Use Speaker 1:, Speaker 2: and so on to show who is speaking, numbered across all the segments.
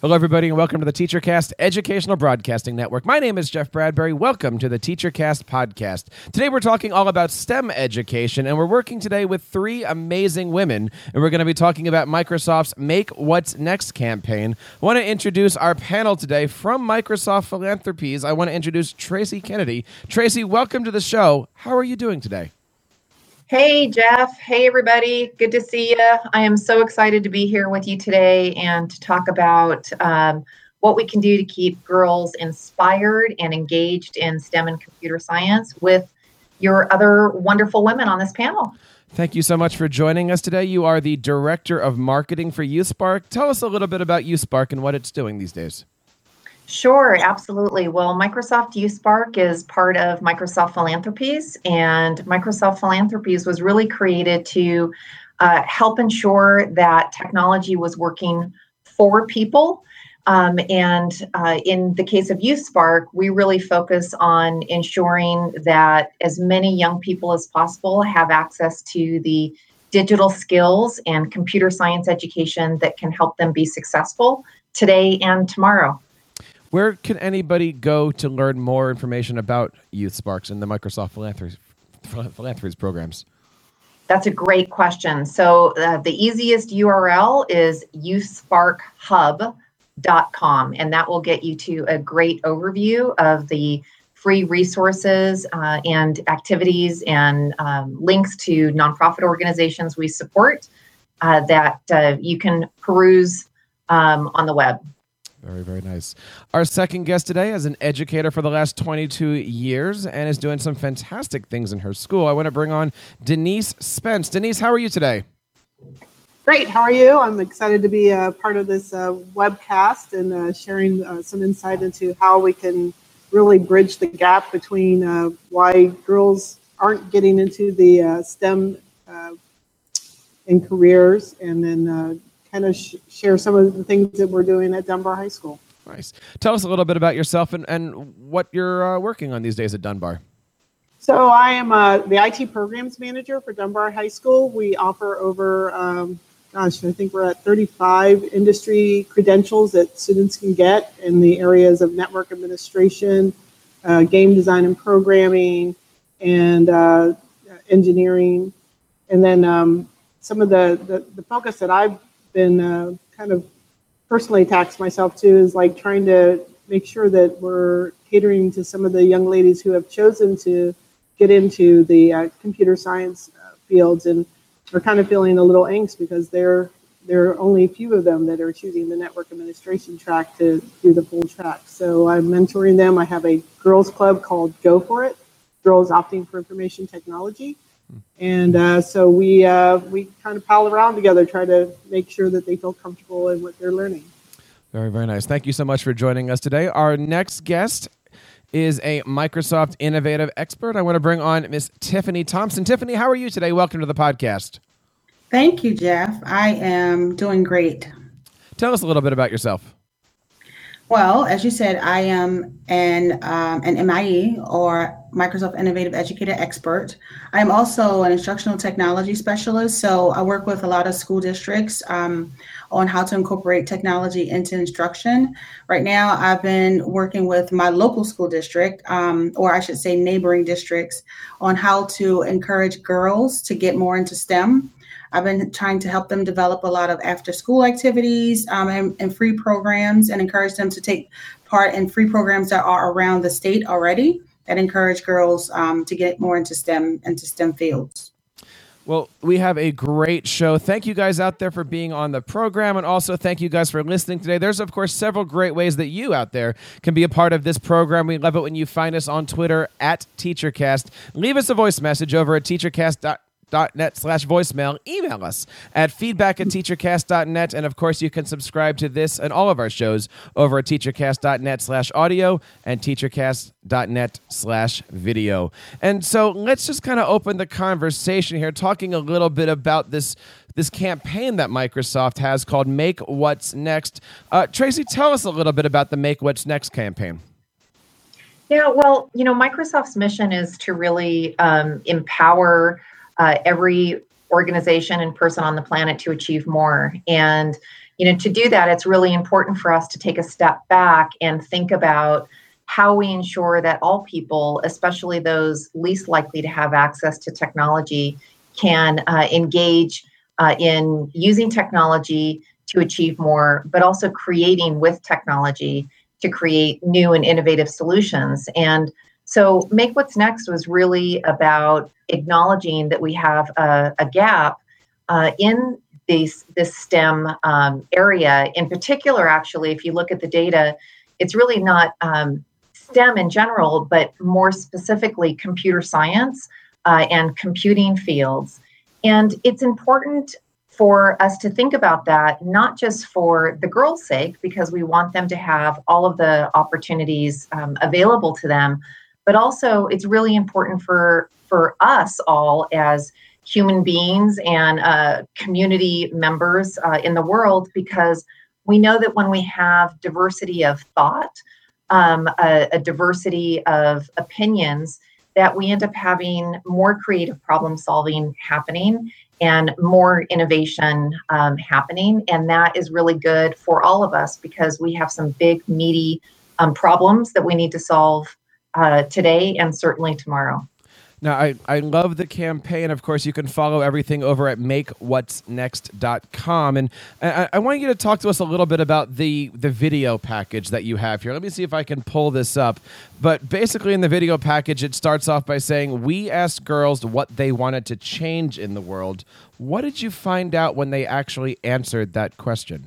Speaker 1: Hello, everybody, and welcome to the TeacherCast Educational Broadcasting Network. My name is Jeff Bradbury. Welcome to the TeacherCast podcast. Today, we're talking all about STEM education, and we're working today with three amazing women, and we're going to be talking about Microsoft's Make What's Next campaign. I want to introduce our panel today from Microsoft Philanthropies. I want to introduce Tracy Kennedy. Tracy, welcome to the show. How are you doing today?
Speaker 2: Hey, Jeff. Hey, everybody. Good to see you. I am so excited to be here with you today and to talk about um, what we can do to keep girls inspired and engaged in STEM and computer science with your other wonderful women on this panel.
Speaker 1: Thank you so much for joining us today. You are the Director of Marketing for YouthSpark. Tell us a little bit about YouthSpark and what it's doing these days.
Speaker 2: Sure, absolutely. Well, Microsoft YouthSpark is part of Microsoft Philanthropies, and Microsoft Philanthropies was really created to uh, help ensure that technology was working for people. Um, and uh, in the case of YouthSpark, we really focus on ensuring that as many young people as possible have access to the digital skills and computer science education that can help them be successful today and tomorrow.
Speaker 1: Where can anybody go to learn more information about Youth Sparks and the Microsoft Philanthropies, Philanthropies programs?
Speaker 2: That's a great question. So uh, the easiest URL is youthsparkhub.com, and that will get you to a great overview of the free resources uh, and activities and um, links to nonprofit organizations we support uh, that uh, you can peruse um, on the web.
Speaker 1: Very, very nice. Our second guest today is an educator for the last 22 years and is doing some fantastic things in her school. I want to bring on Denise Spence. Denise, how are you today?
Speaker 3: Great. How are you? I'm excited to be a part of this uh, webcast and uh, sharing uh, some insight into how we can really bridge the gap between uh, why girls aren't getting into the uh, STEM uh, in careers and then kind of sh- share some of the things that we're doing at Dunbar High School.
Speaker 1: Nice. Tell us a little bit about yourself and, and what you're uh, working on these days at Dunbar.
Speaker 3: So I am uh, the IT programs manager for Dunbar High School. We offer over, um, gosh, I think we're at 35 industry credentials that students can get in the areas of network administration, uh, game design and programming, and uh, engineering. And then um, some of the, the, the focus that I've been uh, kind of personally taxed myself too is like trying to make sure that we're catering to some of the young ladies who have chosen to get into the uh, computer science uh, fields and are kind of feeling a little angst because there there are only a few of them that are choosing the network administration track to do the full track. So I'm mentoring them. I have a girls club called Go For It, Girls Opting for Information Technology and uh, so we uh, we kind of pal around together, try to make sure that they feel comfortable in what they're learning.
Speaker 1: Very very nice. Thank you so much for joining us today. Our next guest is a Microsoft innovative expert. I want to bring on Miss Tiffany Thompson. Tiffany, how are you today? Welcome to the podcast.
Speaker 4: Thank you, Jeff. I am doing great.
Speaker 1: Tell us a little bit about yourself.
Speaker 4: Well, as you said, I am an um, an MIE or Microsoft Innovative Educator Expert. I am also an instructional technology specialist, so I work with a lot of school districts um, on how to incorporate technology into instruction. Right now, I've been working with my local school district, um, or I should say neighboring districts, on how to encourage girls to get more into STEM. I've been trying to help them develop a lot of after school activities um, and, and, free programs and encourage them to take part in free programs that are around the state already that encourage girls um, to get more into STEM into STEM fields.
Speaker 1: Well, we have a great show. Thank you guys out there for being on the program. And also, thank you guys for listening today. There's, of course, several great ways that you out there can be a part of this program. We love it when you find us on Twitter at TeacherCast. Leave us a voice message over at teachercast.com teachercast.net slash voicemail. Email us at feedback at teachercast.net. And of course, you can subscribe to this and all of our shows over at teachercast.net slash audio and teachercast.net slash video. And so let's just kind of open the conversation here, talking a little bit about this this campaign that Microsoft has called Make What's Next. Uh, Tracy, tell us a little bit about the Make What's Next campaign.
Speaker 2: Yeah, well, you know, Microsoft's mission is to really um, empower uh, every organization and person on the planet to achieve more. And you know, to do that, it's really important for us to take a step back and think about how we ensure that all people, especially those least likely to have access to technology, can uh, engage uh, in using technology to achieve more, but also creating with technology to create new and innovative solutions. And so, Make What's Next was really about acknowledging that we have a, a gap uh, in this, this STEM um, area. In particular, actually, if you look at the data, it's really not um, STEM in general, but more specifically computer science uh, and computing fields. And it's important for us to think about that, not just for the girls' sake, because we want them to have all of the opportunities um, available to them, but also it's really important for for us all as human beings and uh, community members uh, in the world, because we know that when we have diversity of thought, um, a, a diversity of opinions, that we end up having more creative problem solving happening and more innovation um, happening. And that is really good for all of us because we have some big, meaty um, problems that we need to solve uh, today and certainly tomorrow.
Speaker 1: Now, I, I love the campaign. Of course, you can follow everything over at makewhatsnext.com. And I, I want you to talk to us a little bit about the, the video package that you have here. Let me see if I can pull this up. But basically, in the video package, it starts off by saying, We asked girls what they wanted to change in the world. What did you find out when they actually answered that question?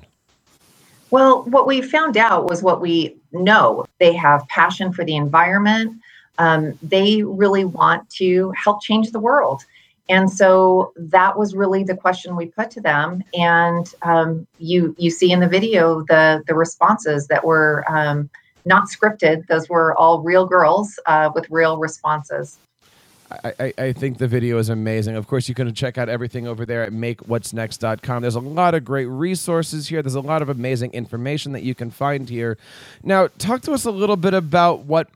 Speaker 2: Well, what we found out was what we know. They have passion for the environment um, they really want to help change the world. And so that was really the question we put to them. And um, you you see in the video the the responses that were um, not scripted; those were all real girls uh, with real responses.
Speaker 1: I, I, think the video is amazing. Of course, you can check out everything over there at makewhatsnext.com. There's a lot of great resources here. There's a lot of amazing information that you can find here. Now, talk to us a little bit about what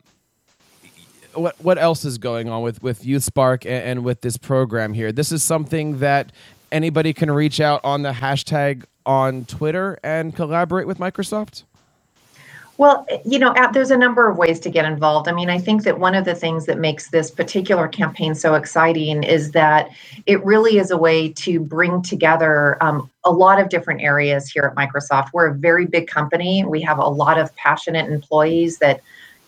Speaker 1: what what else is going on with with Youth Spark and, and with this program here? This is something that anybody can reach out on the hashtag on Twitter and collaborate with Microsoft.
Speaker 2: Well, you know, there's a number of ways to get involved. I mean, I think that one of the things that makes this particular campaign so exciting is that it really is a way to bring together um, a lot of different areas here at Microsoft. We're a very big company. We have a lot of passionate employees that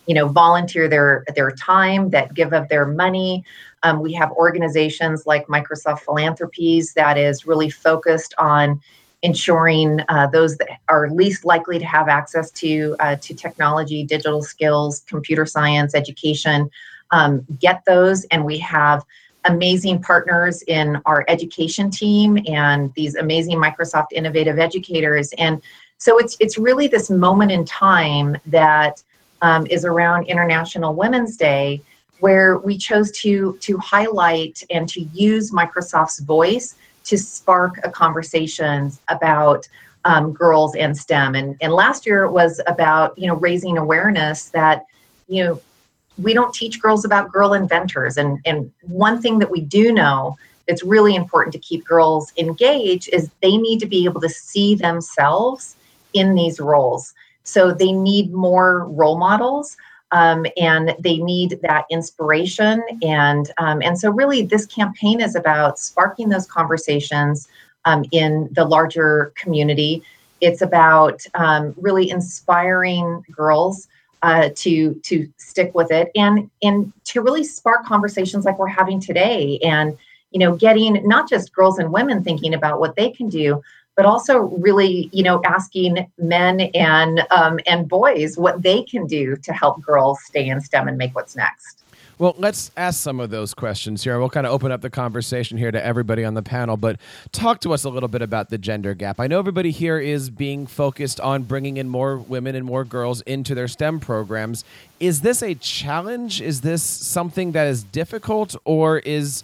Speaker 2: you know volunteer their their time that give of their money um, we have organizations like microsoft philanthropies that is really focused on ensuring uh, those that are least likely to have access to uh, to technology digital skills computer science education um, get those. And we have amazing partners in our education team and these amazing microsoft innovative educators. And so it's it's really this moment in time that um, is around International Women's Day, where we chose to to highlight and to use Microsoft's voice to spark a conversation about um, girls and STEM. And and last year was about you know raising awareness that you know we don't teach girls about girl inventors. And and one thing that we do know it's really important to keep girls engaged is they need to be able to see themselves in these roles so they need more role models. Um, and they need that inspiration. And um, and so really this campaign is about sparking those conversations um, in the larger community. It's about um, really inspiring girls uh, to to stick with it and and to really spark conversations like we're having today. And you know getting not just girls and women thinking about what they can do but also really, you know, asking men and um, and boys what they can do to help girls stay in STEM and make what's next.
Speaker 1: Well, let's ask some of those questions here. We'll kind of open up the conversation here to everybody on the panel, but talk to us a little bit about the gender gap. I know everybody here is being focused on bringing in more women and more girls into their STEM programs. Is this a challenge? Is this something that is difficult, or is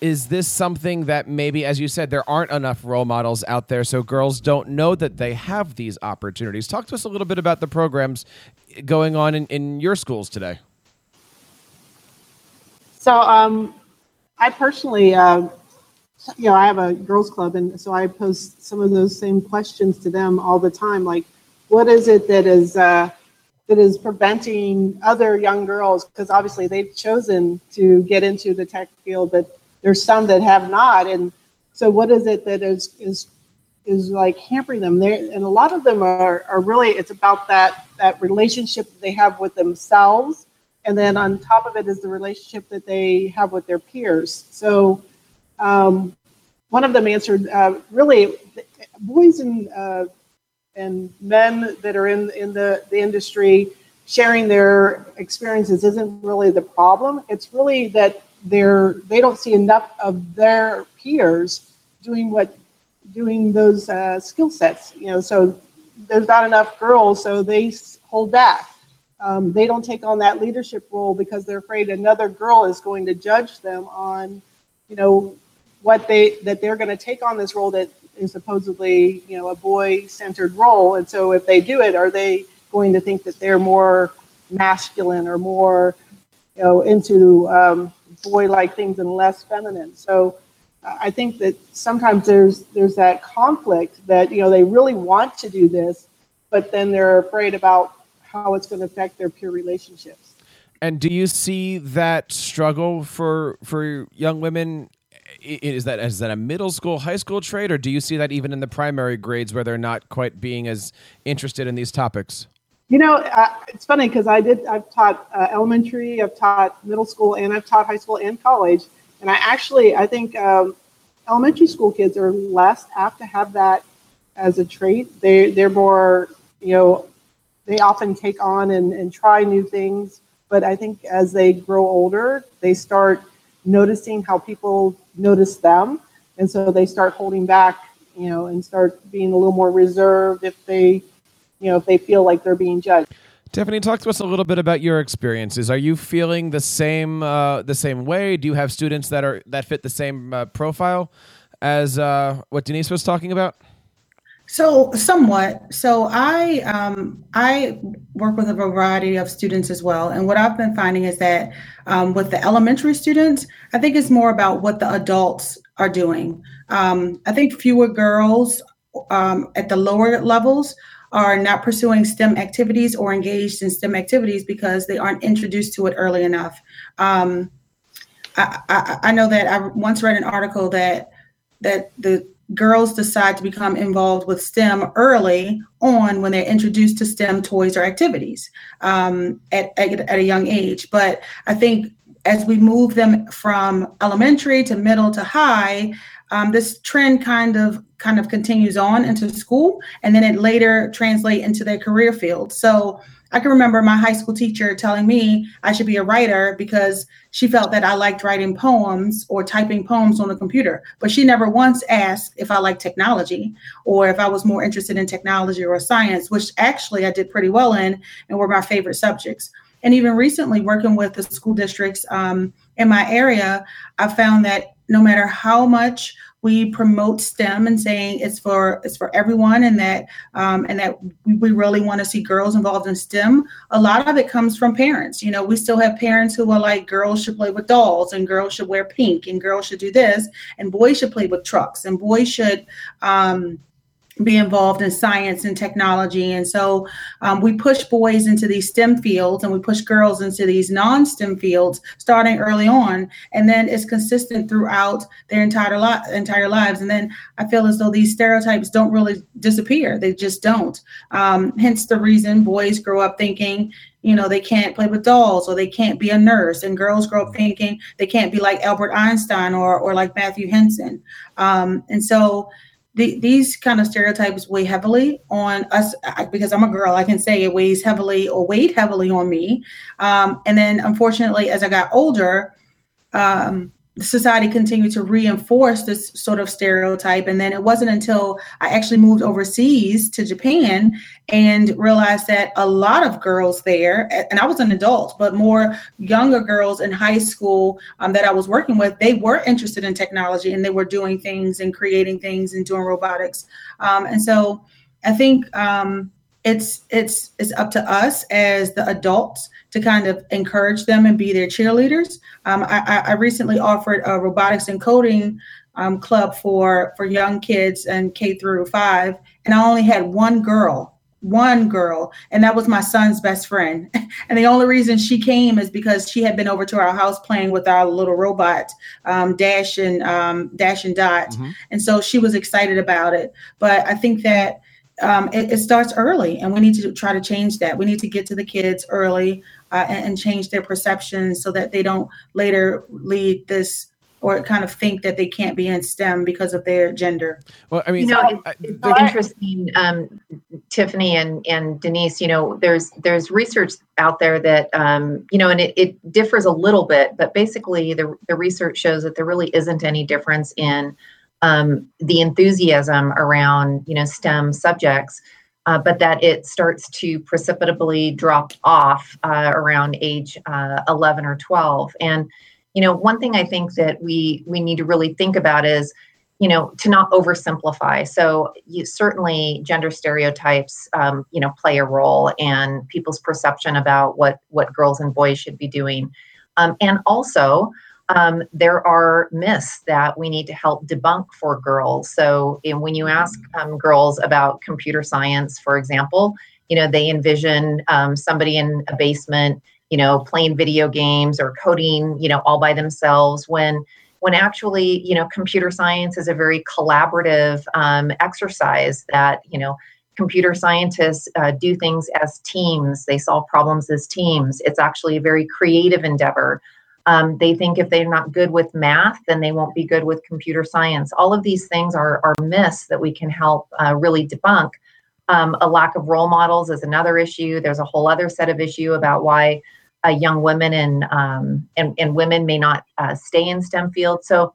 Speaker 1: is this something that maybe, as you said, there aren't enough role models out there, so girls don't know that they have these opportunities? Talk to us a little bit about the programs going on in, in your schools today.
Speaker 3: So, um, I personally uh, you know, I have a girls club, and so I pose some of those same questions to them all the time. Like, what is it that is uh, that is preventing other young girls? Because obviously they've chosen to get into the tech field, but there's some that have not. And so, what is it that is is is like hampering them there? And a lot of them are are really it's about that that relationship that they have with themselves, and then on top of it is the relationship that they have with their peers. So um, one of them answered, uh, really, boys and uh, and men that are in in the, the industry sharing their experiences isn't really the problem. It's really that they're they don't see enough of their peers doing what doing those uh, skill sets. You know, so there's not enough girls, so they hold back. Um, they don't take on that leadership role because they're afraid another girl is going to judge them on, you know, what they that they're going to take on this role that is supposedly you know a boy centered role and so if they do it are they going to think that they're more masculine or more you know into um, boy like things and less feminine. So uh, i think that sometimes there's there's that conflict that you know they really want to do this but then they're afraid about how it's going to affect their peer relationships.
Speaker 1: And do you see that struggle for for young women? Is that is that a middle school, high school trait, or do you see that even in the primary grades where they're not quite being as interested in these topics?
Speaker 3: You know, uh, it's funny because I did. I've taught uh, elementary, I've taught middle school, and I've taught high school and college. And I actually, I think um, elementary school kids are less apt to have that as a trait. They they're more, you know, they often take on and, and try new things. But I think as they grow older, they start noticing how people notice them, and so they start holding back, you know, and start being a little more reserved if they, you know, if they feel like they're being judged.
Speaker 1: Tiffany, talk to us a little bit about your experiences. Are you feeling the same uh, the same way? Do you have students that are that fit the same uh, profile as uh, what Denise was talking about?
Speaker 4: So somewhat. So I um, I work with a variety of students as well, and what I've been finding is that um, with the elementary students, I think it's more about what the adults are doing. Um, I think fewer girls um, at the lower levels are not pursuing STEM activities or engaged in STEM activities because they aren't introduced to it early enough. Um, I, I, I know that I once read an article that that the girls decide to become involved with STEM early on when they're introduced to STEM toys or activities um, at, at, at a young age. But I think as we move them from elementary to middle to high, um, this trend kind of kind of continues on into school, and then it later translate into their career field. So I can remember my high school teacher telling me I should be a writer because she felt that I liked writing poems or typing poems on the computer. But she never once asked if I liked technology or if I was more interested in technology or science, which actually I did pretty well in and were my favorite subjects. And even recently, working with the school districts um, in my area, I found that no matter how much we promote STEM and saying it's for it's for everyone, and that um, and that we really want to see girls involved in STEM. A lot of it comes from parents. You know, we still have parents who are like, girls should play with dolls, and girls should wear pink, and girls should do this, and boys should play with trucks, and boys should. Um, be involved in science and technology. And so um, we push boys into these STEM fields and we push girls into these non STEM fields starting early on. And then it's consistent throughout their entire, li- entire lives. And then I feel as though these stereotypes don't really disappear, they just don't. Um, hence the reason boys grow up thinking, you know, they can't play with dolls or they can't be a nurse. And girls grow up thinking they can't be like Albert Einstein or, or like Matthew Henson. Um, and so, the, these kind of stereotypes weigh heavily on us because I'm a girl. I can say it weighs heavily or weighed heavily on me. Um, and then, unfortunately, as I got older, um, society continued to reinforce this sort of stereotype. And then it wasn't until I actually moved overseas to Japan and realized that a lot of girls there, and I was an adult, but more younger girls in high school um, that I was working with, they were interested in technology and they were doing things and creating things and doing robotics. Um, and so I think um, it's it's it's up to us as the adults to kind of encourage them and be their cheerleaders. Um, I, I, recently offered a robotics and coding um, club for for young kids and K through five, and I only had one girl one girl, and that was my son's best friend. and the only reason she came is because she had been over to our house playing with our little robot, um, Dash and um, Dash and Dot, mm-hmm. and so she was excited about it. But I think that um, it, it, starts early, and we need to try to change that. We need to get to the kids early uh, and, and change their perceptions so that they don't later lead this or kind of think that they can't be in STEM because of their gender.
Speaker 2: Well, I mean, you know, it's, it's so interesting, um, Tiffany and, and Denise. You know, there's there's research out there that um, you know, and it, it differs a little bit, but basically, the the research shows that there really isn't any difference in um, the enthusiasm around you know STEM subjects. Uh, but that it starts to precipitably drop off uh, around age uh, 11 or 12. And you know one thing i think that we we need to really think about is you know to not oversimplify so you certainly gender stereotypes um, you know play a role and people's perception about what what girls and boys should be doing um, and also um, there are myths that we need to help debunk for girls. So when you ask um, girls about computer science for example you know they envision um, somebody in a basement you know playing video games or coding you know all by themselves when when actually you know computer science is a very collaborative um, exercise that you know computer scientists uh, do things as teams. They solve problems as teams. It's actually a very creative endeavor um, they think if they're not good with math then they won't be good with computer science all of these things are, are myths that we can help uh, really debunk um, a lack of role models is another issue. There's a whole other set of issue about why uh, young women and, um, and and women may not uh, stay in STEM fields. So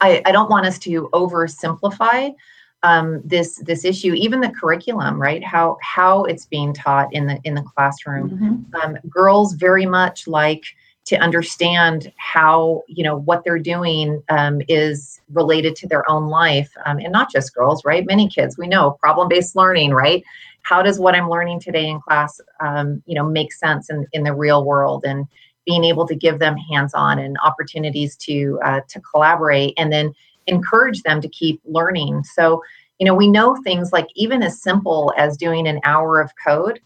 Speaker 2: I, I don't want us to oversimplify um, this this issue. Even the curriculum, right? How how it's being taught in the in the classroom. Mm-hmm. Um, girls very much like to understand how you know what they're doing um, is related to their own life um, and not just girls right? Many kids we know problem-based learning right? How does what i'm learning today in class um, you know make sense in, in the real world? And being able to give them hands-on and opportunities to uh, to collaborate and then encourage them to keep learning. So you know we know things like even as simple as doing an hour of code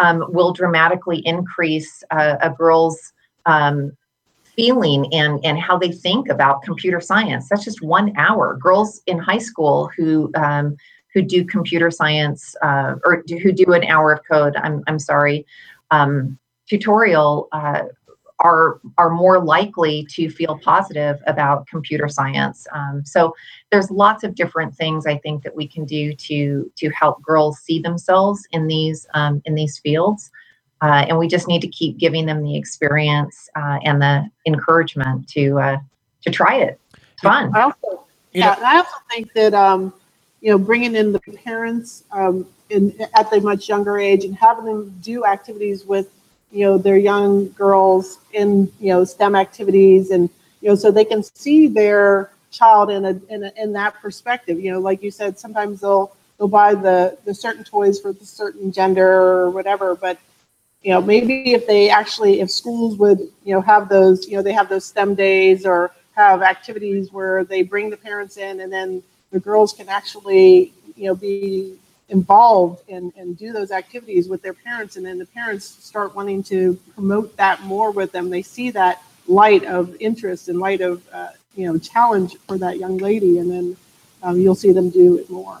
Speaker 2: um, will dramatically increase uh, a girl's um, feeling and and how they think about computer science. That's just one hour. Girls in high school who um, who do computer science uh, or do, who do an hour of code. I'm I'm sorry, um, tutorial. Uh, are are more likely to feel positive about computer science. Um, so there's lots of different things I think that we can do to to help girls see themselves in these um, in these fields. Uh, and we just need to keep giving them the experience uh, and the encouragement to uh, to try it. It's fun.
Speaker 3: I also, yeah, I also think that um, you know bringing in the parents um, in at a much younger age and having them do activities with you know their young girls in you know STEM activities and you know so they can see their child in a in, a, in that perspective. You know, like you said, sometimes they'll they'll buy the the certain toys for the certain gender or whatever, but you know, maybe if they actually, if schools would, you know, have those, you know, they have those STEM days or have activities where they bring the parents in and then the girls can actually, you know, be involved and, and do those activities with their parents. And then the parents start wanting to promote that more with them. They see that light of interest and light of, uh, you know, challenge for that young lady. And then um, you'll see them do it more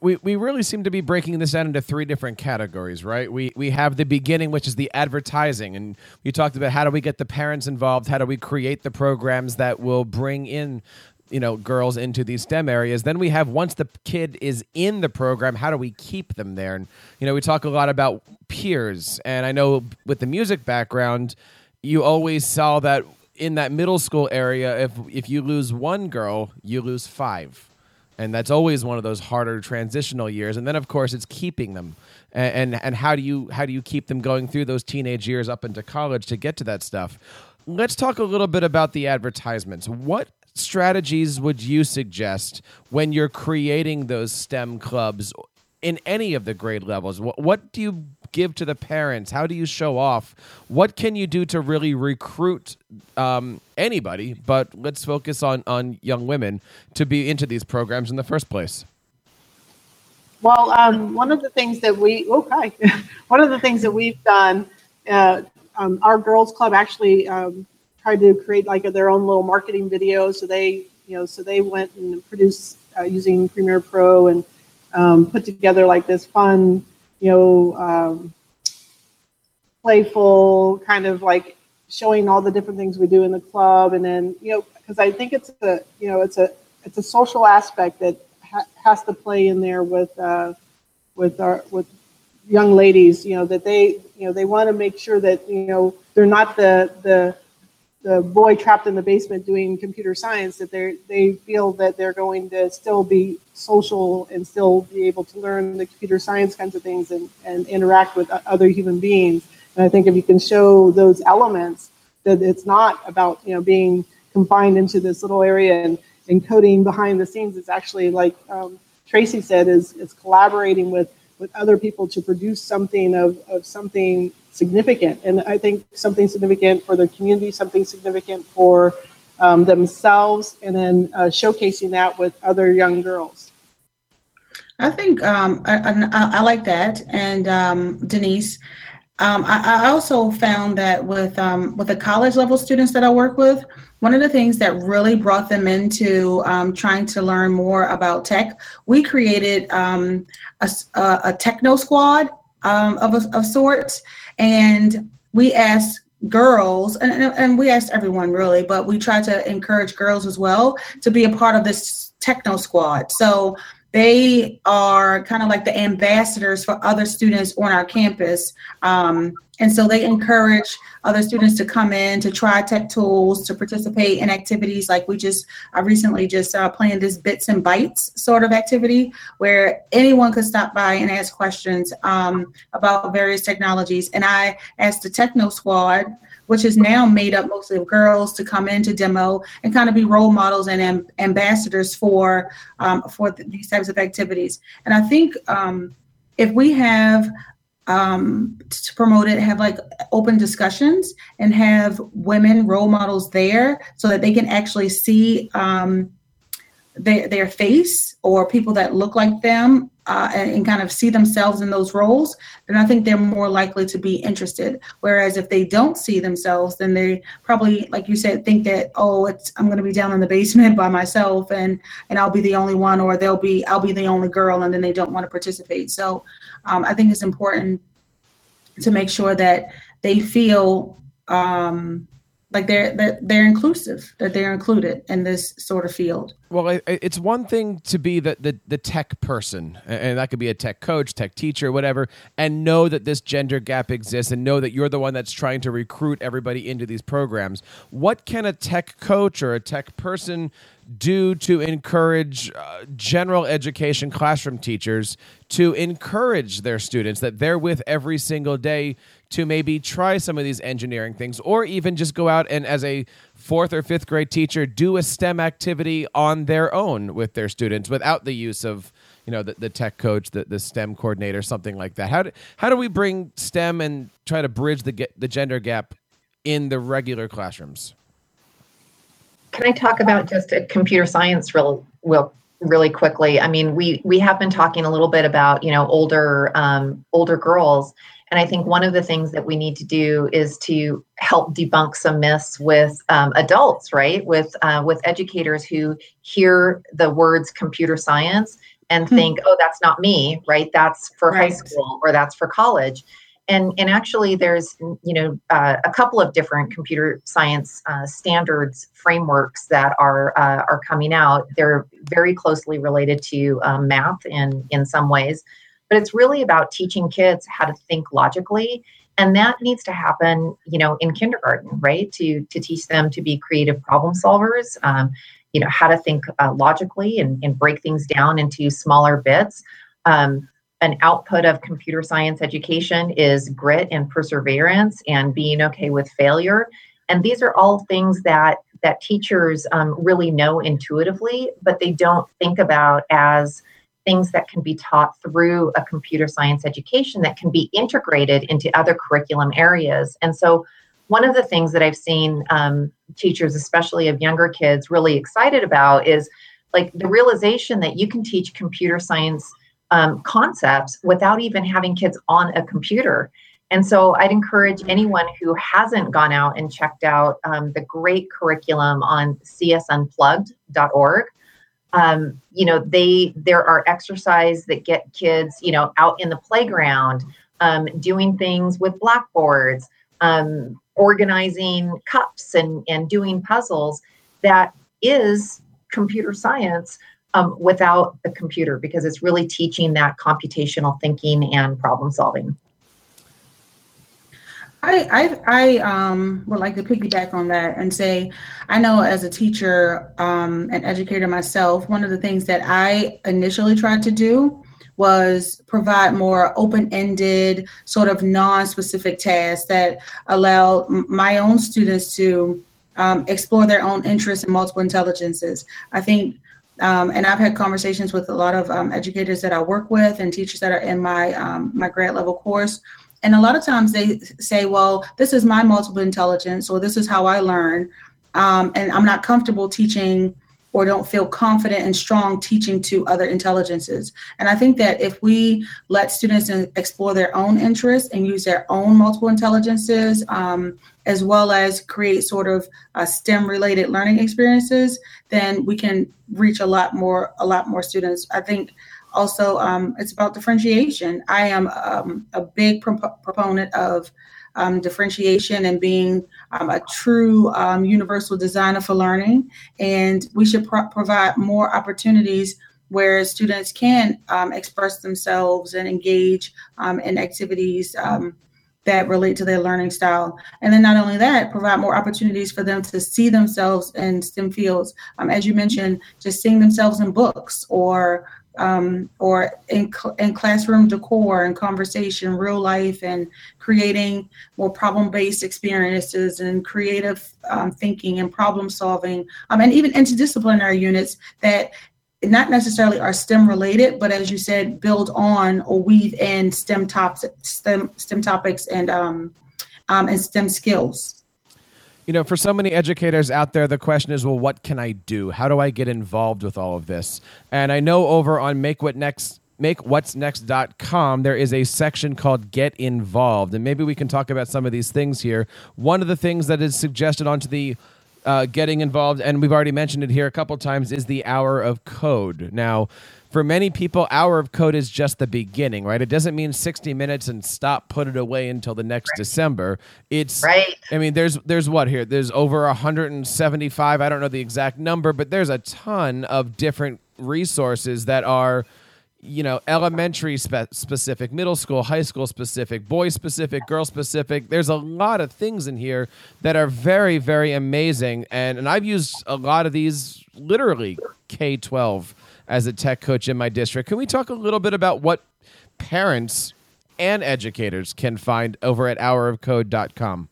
Speaker 1: we, we really seem to be breaking this down into three different categories, right? We we have the beginning, which is the advertising, and you talked about how do we get the parents involved, how do we create the programs that will bring in you know girls into these STEM areas. Then we have once the kid is in the program, how do we keep them there? And you know, we talk a lot about peers, and I know with the music background, you always saw that in that middle school area, if if you lose one girl, you lose five and that's always one of those harder transitional years. And then, of course, it's keeping them, and, and and, how do you how do you keep them going through those teenage years up into college to get to that stuff? Let's talk a little bit about the advertisements. What strategies would you suggest when you're creating those STEM clubs in any of the grade levels? What, what do you give to the parents? How do you show off? What can you do to really recruit um, anybody? But let's focus on on young women to be into these programs in the first place.
Speaker 3: Well, um, one of the things that we okay, one of the things that we've done, uh, um, our girls club actually um, tried to create like a, their own little marketing video. So they, you know, so they went and produced uh, using Premiere Pro and um, put together like this fun, you know, um, playful kind of like showing all the different things we do in the club, and then you know, because I think it's a, you know, it's a it's a social aspect that ha- has to play in there with uh, with our with young ladies. You know that they you know they want to make sure that you know they're not the the the boy trapped in the basement doing computer science that they they feel that they're going to still be social and still be able to learn the computer science kinds of things and, and interact with other human beings. And i think if you can show those elements that it's not about you know being confined into this little area and, and coding behind the scenes it's actually like um, tracy said is is collaborating with with other people to produce something of, of something significant. And I think something significant for the community, something significant for um, themselves, and then uh, showcasing that with other young girls.
Speaker 4: I think um, I, I, I, like that. And um, Denise, um, I, I, also found that with um, with the college level students that I work with, one of the things that really brought them into um, trying to learn more about tech, we created um, a, a, techno squad um, of, of sorts, and we asked girls and, and we asked everyone really but we tried to encourage girls as well to be a part of this techno squad. So they are kind of like the ambassadors for other students on our campus. Um, and so they encourage other students to come in to try tech tools, to participate in activities like we just I recently just uh, planned this bits and bytes sort of activity where anyone could stop by and ask questions um, about various technologies. And I asked the Techno Squad which is now made up mostly of girls to come in to demo and kind of be role models and amb- ambassadors for um, for th- these types of activities. And I think um, if we have um, to promote it, have like open discussions and have women role models there so that they can actually see um, their, their face or people that look like them uh, and, and, kind of see themselves in those roles, then I think they're more likely to be interested. Whereas if they don't see themselves, then they probably, like you said, think that oh, it's I'm going to be down in the basement by myself, and and I'll be the only one, or they'll be I'll be the only girl, and then they don't want to participate. So um, I think it's important to make sure that they feel um, like they're, they're they're inclusive that they're included in this sort of field.
Speaker 1: Well it's one thing to be the, the the tech person and that could be a tech coach tech teacher whatever and know that this gender gap exists and know that you're the one that's trying to recruit everybody into these programs. What can a tech coach or a tech person do to encourage uh, general education classroom teachers to encourage their students that they're with every single day to maybe try some of these engineering things or even just go out and as a fourth or fifth grade teacher do a STEM activity on their own with their students without the use of you know the, the tech coach the, the STEM coordinator something like that. How do, how do we bring STEM and try to bridge the the gender gap in the regular classrooms?
Speaker 2: Can I talk about just computer science real, real really quickly? I mean, we we have been talking a little bit about you know older um, older girls, and I think one of the things that we need to do is to help debunk some myths with um, adults, right? With uh, with educators who hear the words computer science and hmm. think, oh, that's not me, right? That's for right. high school or that's for college and and actually there's you know uh, a couple of different computer science uh, standards frameworks that are uh, are coming out they're very closely related to um, math in in some ways but it's really about teaching kids how to think logically and that needs to happen you know in kindergarten right? To to teach them to be creative problem solvers um, you know how to think uh, logically and, and break things down into smaller bits. Um, an output of computer science education is grit and perseverance and being okay with failure. And these are all things that that teachers um, really know intuitively but they don't think about as things that can be taught through a computer science education that can be integrated into other curriculum areas. And so, one of the things that I've seen um, teachers, especially of younger kids, really excited about is like the realization that you can teach computer science um, concepts without even having kids on a computer. And so I'd encourage anyone who hasn't gone out and checked out um, the great curriculum on csunplugged.org. Um, you know, they there are exercises that get kids, you know, out in the playground, um, doing things with blackboards, um, organizing cups and and doing puzzles. That is computer science um, without the computer because it's really teaching that computational thinking and problem solving.
Speaker 4: I, I, I um, would like to piggyback on that and say, I know as a teacher um, and educator myself, one of the things that I initially tried to do was provide more open-ended, sort of non-specific tasks that allow my own students to um, explore their own interests in multiple intelligences. I think um, and I've had conversations with a lot of um, educators that I work with and teachers that are in my um, my grad level course and a lot of times they say, well, this is my multiple intelligence, or this is how I learn. Um, and I'm not comfortable teaching or don't feel confident and strong teaching to other intelligences. And I think that if we let students explore their own interests and use their own multiple intelligences, um, as well as create sort of uh, STEM related learning experiences, then we can reach a lot more, a lot more students. I think also um, it's about differentiation i am um, a big pro- proponent of um, differentiation and being um, a true um, universal designer for learning and we should pro- provide more opportunities where students can um, express themselves and engage in activities that relate to their learning style. And then not only that, provide more opportunities for them to see themselves in STEM fields. Um, as you mentioned, just seeing themselves in books or um, or in, in classroom decor and conversation, real life, and creating more problem based experiences and creative um, thinking and problem solving, um, and even interdisciplinary units that not necessarily are STEM related, but as you said, build on or weave in STEM topics, STEM, STEM topics and um, um, and STEM skills
Speaker 1: you know, for so many educators out there, the question is, well, what can I do? How do I get involved with all of this? And I know over on Make What Next makewhatsnext.com there is a section called get involved and maybe we can talk about some of these things here one of the things that is suggested onto the uh, getting involved and we've already mentioned it here a couple times is the hour of code now for many people, hour of code is just the beginning, right? It doesn't mean 60 minutes and stop, put it away until the next right. December. It's
Speaker 2: right.
Speaker 1: I mean, there's there's what here? There's over 175. I don't know the exact number, but there's a ton of different resources that are you know elementary spe- specific middle school high school specific boy specific girl specific there's a lot of things in here that are very very amazing and and i've used a lot of these literally k-12 as a tech coach in my district. Can we talk a little bit about what parents and educators can find over at hourofcode.com?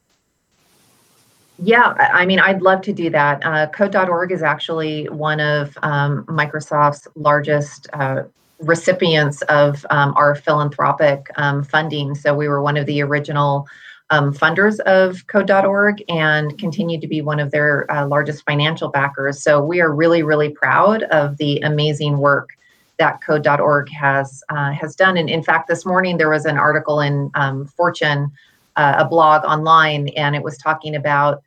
Speaker 2: Yeah, I mean, I'd love to do that. Uh, code.org is actually one of um, Microsoft's largest uh, recipients of um, our philanthropic um, funding. So we were one of the original um, funders of code.org and continue to be one of their uh, largest financial backers. So we are really, really proud of the amazing work that code.org has uh, has done. And in fact, this morning there was an article in um, Fortune, uh, a blog online, and it was talking about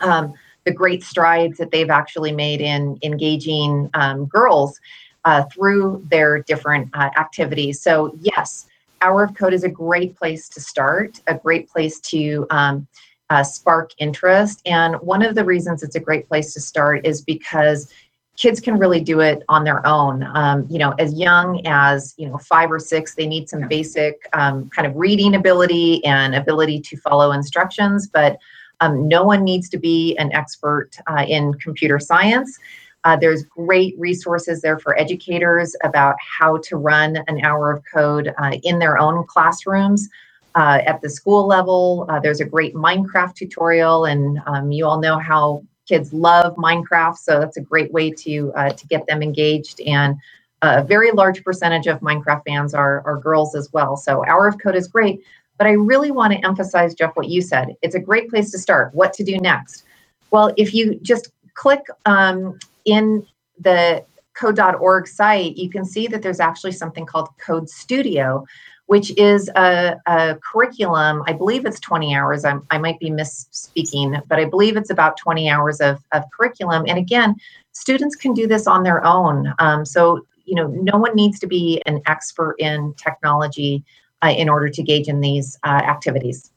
Speaker 2: um, the great strides that they've actually made in engaging um, girls uh, through their different uh, activities. So yes, Hour of Code is a great place to start, a great place to um, uh, spark interest. And one of the reasons it's a great place to start is because kids can really do it on their own. Um, you know, as young as you know five or six, they need some basic um, kind of reading ability and ability to follow instructions. But um, no one needs to be an expert uh, in computer science. Uh, there's great resources there for educators about how to run an hour of code uh, in their own classrooms. Uh, at the school level, uh, there's a great Minecraft tutorial, and um, you all know how kids love Minecraft, so that's a great way to uh, to get them engaged and a very large percentage of Minecraft fans are, are girls as well. So Hour of Code is great. But I really want to emphasize, Jeff, what you said. It's a great place to start. What to do next? Well, if you just click um, in the code.org site, you can see that there's actually something called Code Studio, which is a, a curriculum. I believe it's 20 hours. I'm, i might be misspeaking, but I believe it's about 20 hours of, of curriculum. And again, students can do this on their own. Um, so, you know, no one needs to be an expert in technology uh, in order to engage in these uh, activities.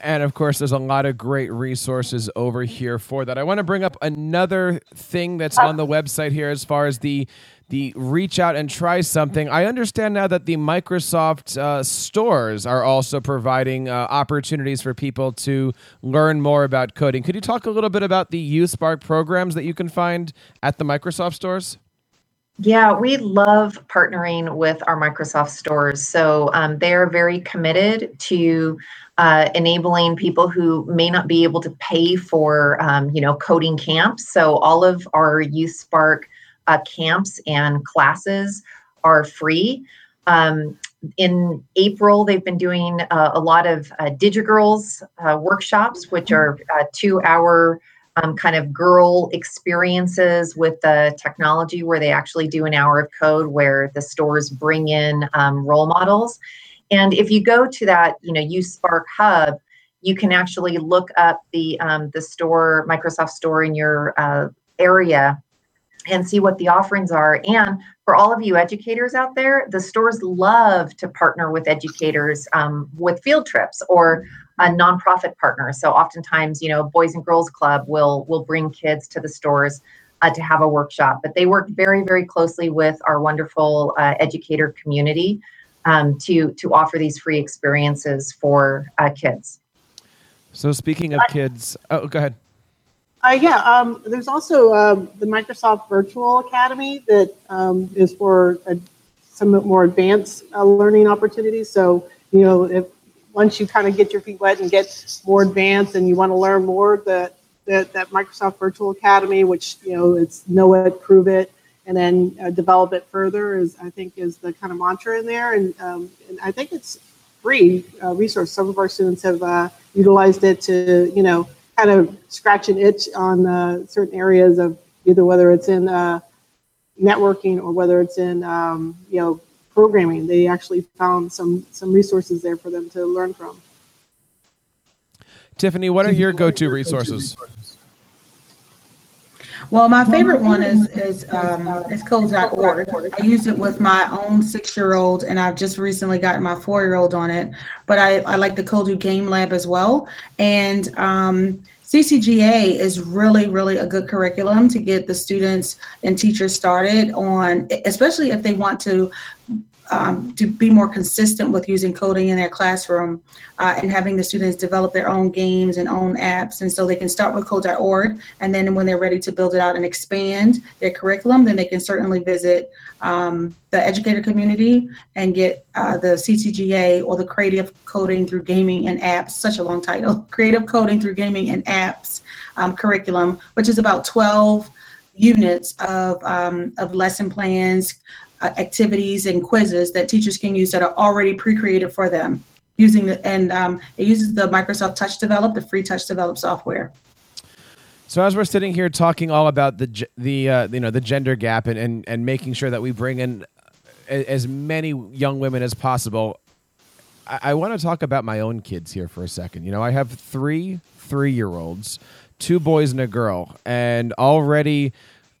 Speaker 1: And of course, there's a lot of great resources over here for that. I want to bring up another thing that's on the website here as far as the the reach out and try something. I understand now that the Microsoft uh, stores are also providing uh, opportunities for people to learn more about coding. Could you talk a little bit about the YouthSpark programs that you can find at the Microsoft stores?
Speaker 2: Yeah, we love partnering with our Microsoft stores. So um, they are very committed to uh, enabling people who may not be able to pay for, um, you know, coding camps. So all of our YouthSpark uh, camps and classes are free. Um, in April, they've been doing uh, a lot of uh, DigiGirlz uh, workshops, which are uh, two-hour um, kind of girl experiences with the technology where they actually do an hour of code where the stores bring in um, role models. And if you go to that, you know, YouthSpark Hub, you can actually look up the um, the store, Microsoft Store in your uh, area, and see what the offerings are. And for all of you educators out there, the stores love to partner with educators um, with field trips or a nonprofit partner. So oftentimes, you know, Boys and Girls Club will will bring kids to the stores uh, to have a workshop. But they work very very closely with our wonderful uh, educator community um, to to offer these free experiences for uh, kids.
Speaker 1: So speaking of kids, oh, go ahead.
Speaker 3: Uh, yeah, um, there's also um, the Microsoft Virtual Academy that um, is for a, some more advanced uh, learning opportunities. So, you know, if once you kind of get your feet wet and get more advanced and you want to learn more, that that, that Microsoft Virtual Academy, which you know it's know it, prove it, and then uh, develop it further, is I think is the kind of mantra in there, and, um, and I think it's free uh, resource. Some of our students have uh, utilized it to you know kind of scratch an itch on uh, certain areas of either whether it's in uh, networking or whether it's in um, you know programming. They actually found some some resources there for them to learn from.
Speaker 1: Tiffany, what are your go-to resources?
Speaker 4: Well, my favorite one is is um, is code.org. I use it with my own six year old, and I've just recently gotten my four year old on it. But I, I like the Kodu Game Lab as well. And um, CCGA is really, really a good curriculum to get the students and teachers started on, especially if they want to um, to be more consistent with using coding in their classroom uh, and having the students develop their own games and own apps. And so they can start with code.org. And then when they're ready to build it out and expand their curriculum, then they can certainly visit um, the educator community and get uh, the CCGA or the Creative Coding Through Gaming and Apps, such a long title, Creative Coding Through Gaming and Apps um, curriculum, which is about 12 units of, um, of lesson plans, activities and quizzes that teachers can use that are already pre-created for them using the and um, it uses the Microsoft Touch Develop, the free Touch Develop software.
Speaker 1: So as we're sitting here talking all about the the uh, you know the gender gap and, and and making sure that we bring in as many young women as possible, I, I want to talk about my own kids here for a second. You know, I have three three year olds, two boys and a girl, and already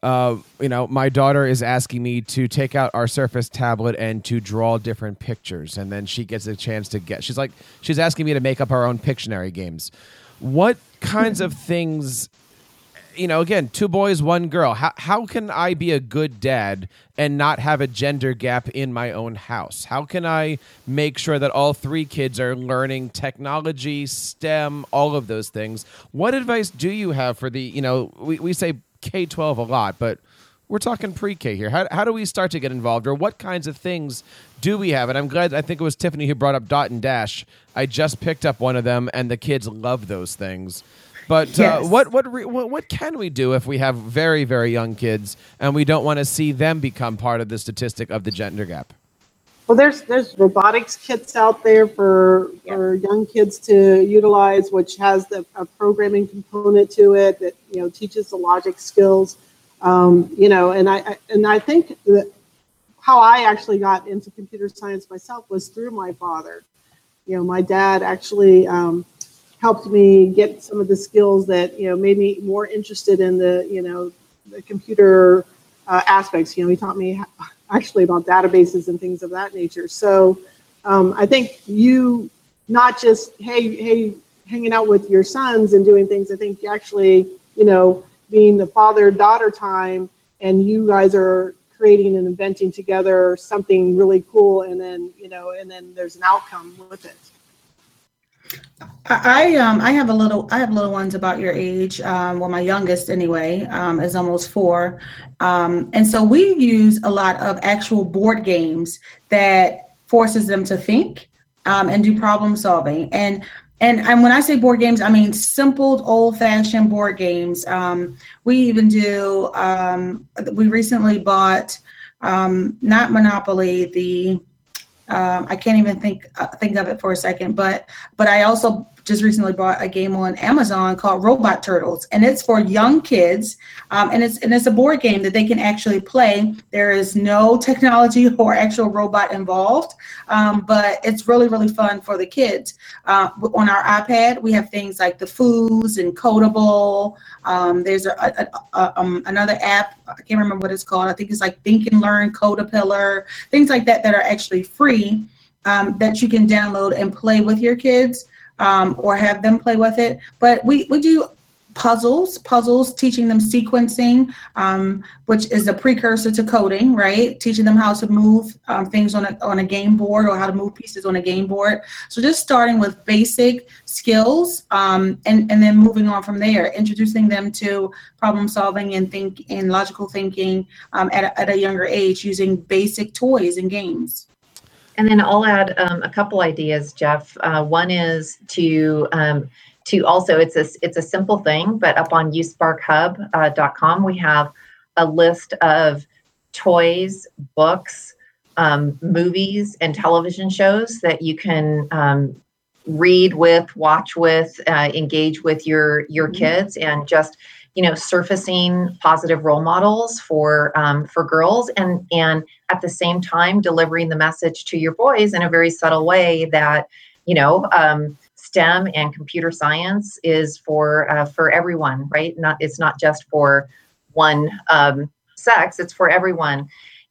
Speaker 1: uh, you know, my daughter is asking me to take out our Surface tablet and to draw different pictures, and then she gets a chance to get. She's like, she's asking me to make up our own Pictionary games. What kinds of things? You know, again, two boys, one girl. How how can I be a good dad and not have a gender gap in my own house? How can I make sure that all three kids are learning technology, STEM, all of those things? What advice do you have for the? You know, we we say K 12 a lot, but we're talking pre-K here. How, how do we start to get involved, or what kinds of things do we have? And I'm glad. I think it was Tiffany who brought up Dot and Dash. I just picked up one of them, and the kids love those things. But
Speaker 4: Yes.
Speaker 1: uh, what, what re- what what can we do if we have very very young kids and we don't want to see them become part of the statistic of the gender gap?
Speaker 3: Well, there's there's robotics kits out there for for young kids to utilize, which has the a programming component to it that you know teaches the logic skills. Um, you know, and I, I and I think that how I actually got into computer science myself was through my father. You know, my dad actually um, helped me get some of the skills that you know made me more interested in the you know the computer uh, aspects. You know, he taught me ho- actually about databases and things of that nature. So um, I think you not just hey hey hanging out with your sons and doing things. I think actually you know being the father daughter time and you guys are creating and inventing together something really cool and then you know and then there's an outcome with it.
Speaker 4: I um I have a little I have little ones about your age. Um, well, my youngest anyway um, is almost four, um, and so we use a lot of actual board games that forces them to think um, and do problem solving. And and and when I say board games, I mean simple old fashioned board games. Um, we even do. Um, we recently bought um, not Monopoly the um, I can't even think uh, think of it for a second, but but I also just recently bought a game on Amazon called Robot Turtles, and it's for young kids, um, and it's and it's a board game that they can actually play. There is no technology or actual robot involved, um, but it's really really fun for the kids. Uh, on our iPad, we have things like the Foos and Kodable. Um, there's a, a, a, um, another app. I can't remember what it's called. I think it's like Think and Learn Codapillar, things like that that are actually free um, that you can download and play with your kids um, or have them play with it. But we, we do puzzles, puzzles, teaching them sequencing, um, which is a precursor to coding, right? Teaching them how to move um, things on a, on a game board or how to move pieces on a game board. So just starting with basic skills um, and, and then moving on from there, introducing them to problem solving and think and logical thinking um, at, a, at a younger age using basic toys and games.
Speaker 2: And then I'll add um, a couple ideas, Jeff. Uh, one is to um, to also it's a it's a simple thing, but up on youthsparkhub.com we have a list of toys, books, um, movies, and television shows that you can um, read with, watch with, uh, engage with your your kids, and just you know surfacing positive role models for um, for girls and and at the same time delivering the message to your boys in a very subtle way that you know um, STEM and computer science is for uh, for everyone, right? Not it's not just for one um, sex; it's for everyone.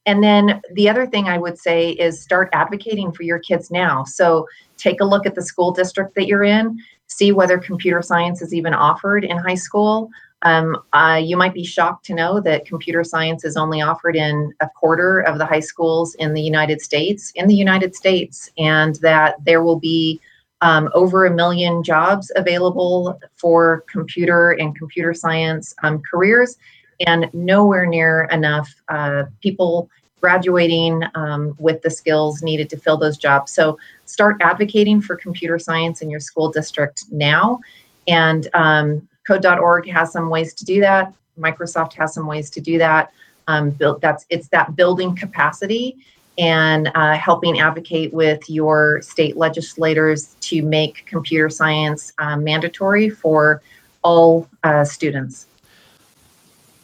Speaker 2: And then the other thing I would say is start advocating for your kids now. So take a look at the school district that you're in, see whether computer science is even offered in high school. Um, uh, you might be shocked to know that computer science is only offered in a quarter of the high schools in the United States, in the United States, and that there will be um, over a million jobs available for computer and computer science um, careers, and nowhere near enough uh, people graduating um, with the skills needed to fill those jobs. So start advocating for computer science in your school district now. And um, code.org has some ways to do that. Microsoft has some ways to do that. Um, build that's it's that building capacity and uh, helping advocate with your state legislators to make computer science uh, mandatory for all uh, students.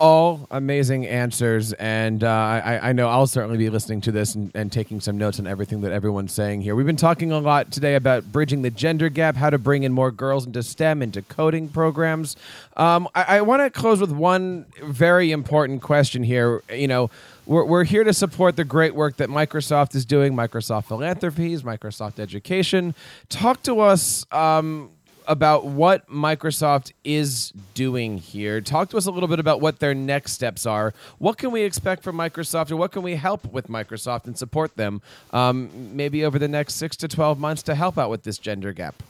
Speaker 1: All amazing answers, and uh, I, I know I'll certainly be listening to this and, and taking some notes on everything that everyone's saying here. We've been talking a lot today about bridging the gender gap, how to bring in more girls into STEM, into coding programs. Um, I, I want to close with one very important question here. You know, we're, we're here to support the great work that Microsoft is doing, Microsoft Philanthropies, Microsoft Education. Talk to us. Um, about what Microsoft is doing here. Talk to us a little bit about what their next steps are. What can we expect from Microsoft, or what can we help with Microsoft and support them um, maybe over the next six to 12 months to help out with this gender gap?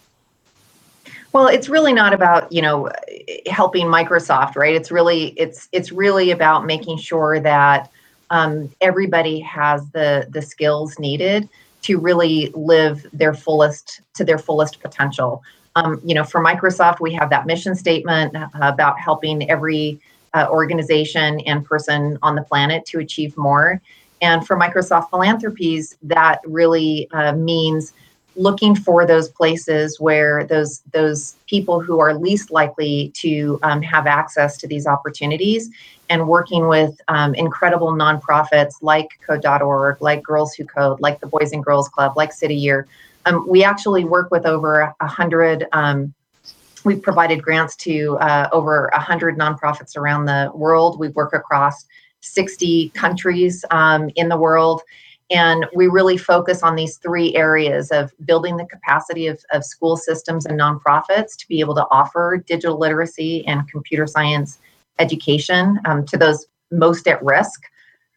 Speaker 2: Well, it's really not about you know helping Microsoft, right? It's really it's it's really about making sure that um, everybody has the the skills needed to really live their fullest to their fullest potential. Um, you know, for Microsoft, we have that mission statement about helping every uh, organization and person on the planet to achieve more. And for Microsoft Philanthropies, that really uh, means looking for those places where those those people who are least likely to um, have access to these opportunities and working with um, incredible nonprofits like code.org like girls who code like the boys and girls club like city year um, we actually work with over a hundred um, we've provided grants to uh, over a hundred nonprofits around the world we work across 60 countries um, in the world and we really focus on these three areas of building the capacity of, of school systems and nonprofits to be able to offer digital literacy and computer science education um, to those most at risk.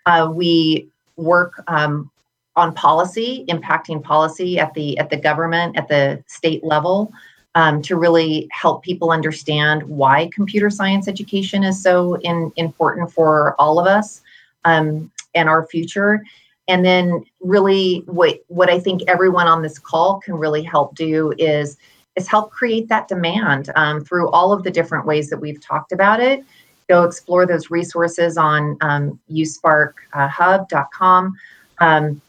Speaker 2: Uh, we work um, on policy, impacting policy at the at the government, at the state level, um, to really help people understand why computer science education is so in, important for all of us um, and our future. And then really what what i think everyone on this call can really help do is is help create that demand um, through all of the different ways that we've talked about it. Go explore those resources on um, youthsparkhub.com um,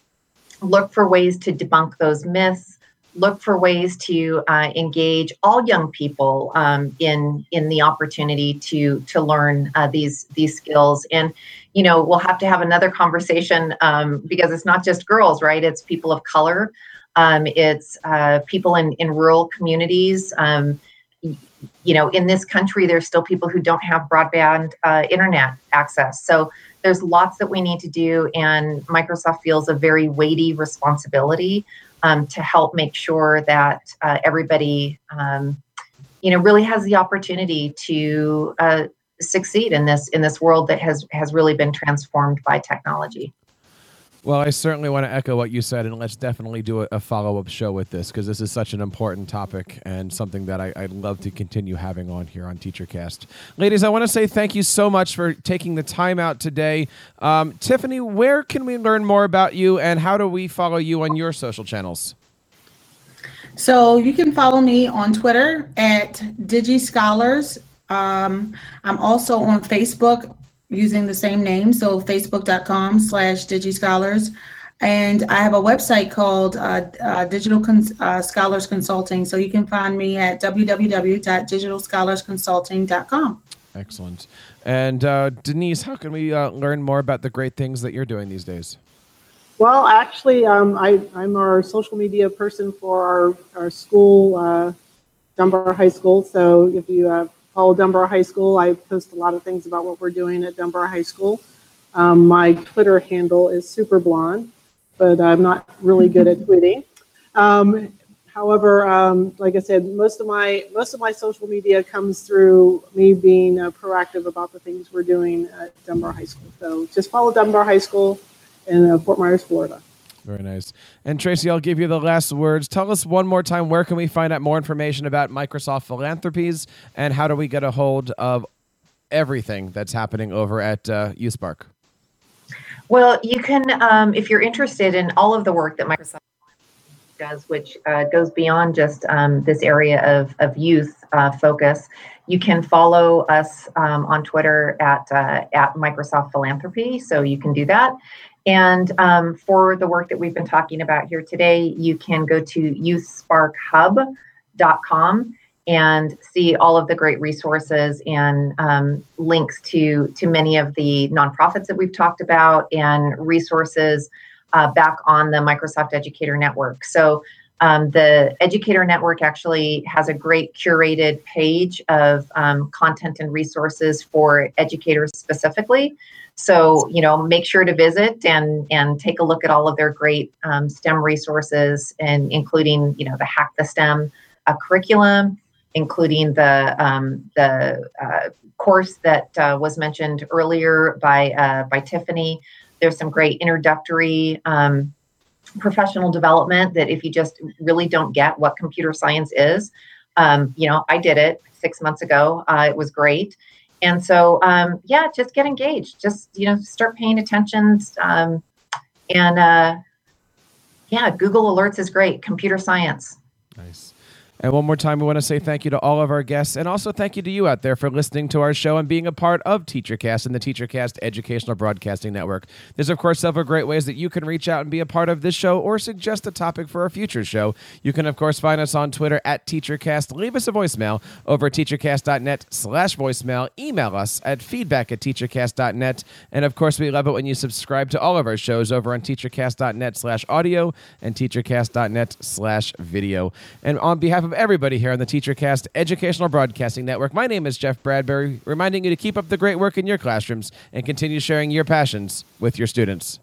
Speaker 2: look for ways to debunk those myths look for ways to uh, engage all young people um, in in the opportunity to to learn uh, these these skills. And you know we'll have to have another conversation um, because it's not just girls right? It's people of color. Um, it's uh, people in in rural communities. Um, you know in this country there's still people who don't have broadband uh, internet access. So there's lots that we need to do and microsoft feels a very weighty responsibility um, to help make sure that uh, everybody, um, you know, really has the opportunity to uh, succeed in this in this world that has has really been transformed by technology.
Speaker 1: Well, I certainly want to echo what you said, and let's definitely do a, a follow up show with this because this is such an important topic and something that I, would love to continue having on here on TeacherCast. Ladies, I want to say thank you so much for taking the time out today. Um, Tiffany, where can we learn more about you, and how do we follow you on your social channels?
Speaker 4: So you can follow me on Twitter at DigiScholars. Um, I'm also on Facebook using the same name, so facebook.com slash digischolars. And I have a website called uh, uh, Digital Cons- uh, Scholars Consulting. So you can find me at www.digitalscholarsconsulting.com.
Speaker 1: Excellent. And uh, Denise, how can we uh, learn more about the great things that you're doing these days?
Speaker 3: Well, actually, um, I, I'm our social media person for our, our school, uh, Dunbar High School. So if you uh, follow Dunbar High School. I post a lot of things about what we're doing at Dunbar High School. Um, my Twitter handle is super blonde, but I'm not really good at tweeting. Um, however, um, like I said, most of my most of my social media comes through me being uh, proactive about the things we're doing at Dunbar High School. So just follow Dunbar High School in uh, Fort Myers, Florida.
Speaker 1: Very nice. And Tracy, I'll give you the last words. Tell us one more time where can we find out more information about Microsoft Philanthropies and how do we get a hold of everything that's happening over at uh, YouthSpark?
Speaker 2: Well, you can, um, if you're interested in all of the work that Microsoft does, which uh, goes beyond just um, this area of, of youth uh, focus, you can follow us um, on Twitter at uh, at Microsoft Philanthropy. So you can do that. And um, for the work that we've been talking about here today, you can go to youthsparkhub.com and see all of the great resources and um, links to to many of the nonprofits that we've talked about and resources uh, back on the Microsoft Educator Network. So um, the Educator Network actually has a great curated page of um, content and resources for educators specifically. So, you know, make sure to visit and and take a look at all of their great um, STEM resources, and including, you know, the Hack the STEM uh, curriculum, including the um, the uh, course that uh, was mentioned earlier by uh, by Tiffany. There's some great introductory um, professional development that if you just really don't get what computer science is, um, you know, I did it six months ago. Uh, it was great. And so, um, yeah, just get engaged. Just, you know, start paying attention. Um, and uh, yeah, Google Alerts is great. Computer science.
Speaker 1: Nice. And one more time, we want to say thank you to all of our guests and also thank you to you out there for listening to our show and being a part of TeacherCast and the TeacherCast Educational Broadcasting Network. There's, of course, several great ways that you can reach out and be a part of this show or suggest a topic for a future show. You can, of course, find us on Twitter at TeacherCast. Leave us a voicemail over at teachercast.net slash voicemail. Email us at feedback at teachercast.net. And, of course, we love it when you subscribe to all of our shows over on teachercast.net slash audio and teachercast.net slash video. And on behalf of everybody here on the TeacherCast Educational Broadcasting Network. My name is Jeff Bradbury, reminding you to keep up the great work in your classrooms and continue sharing your passions with your students.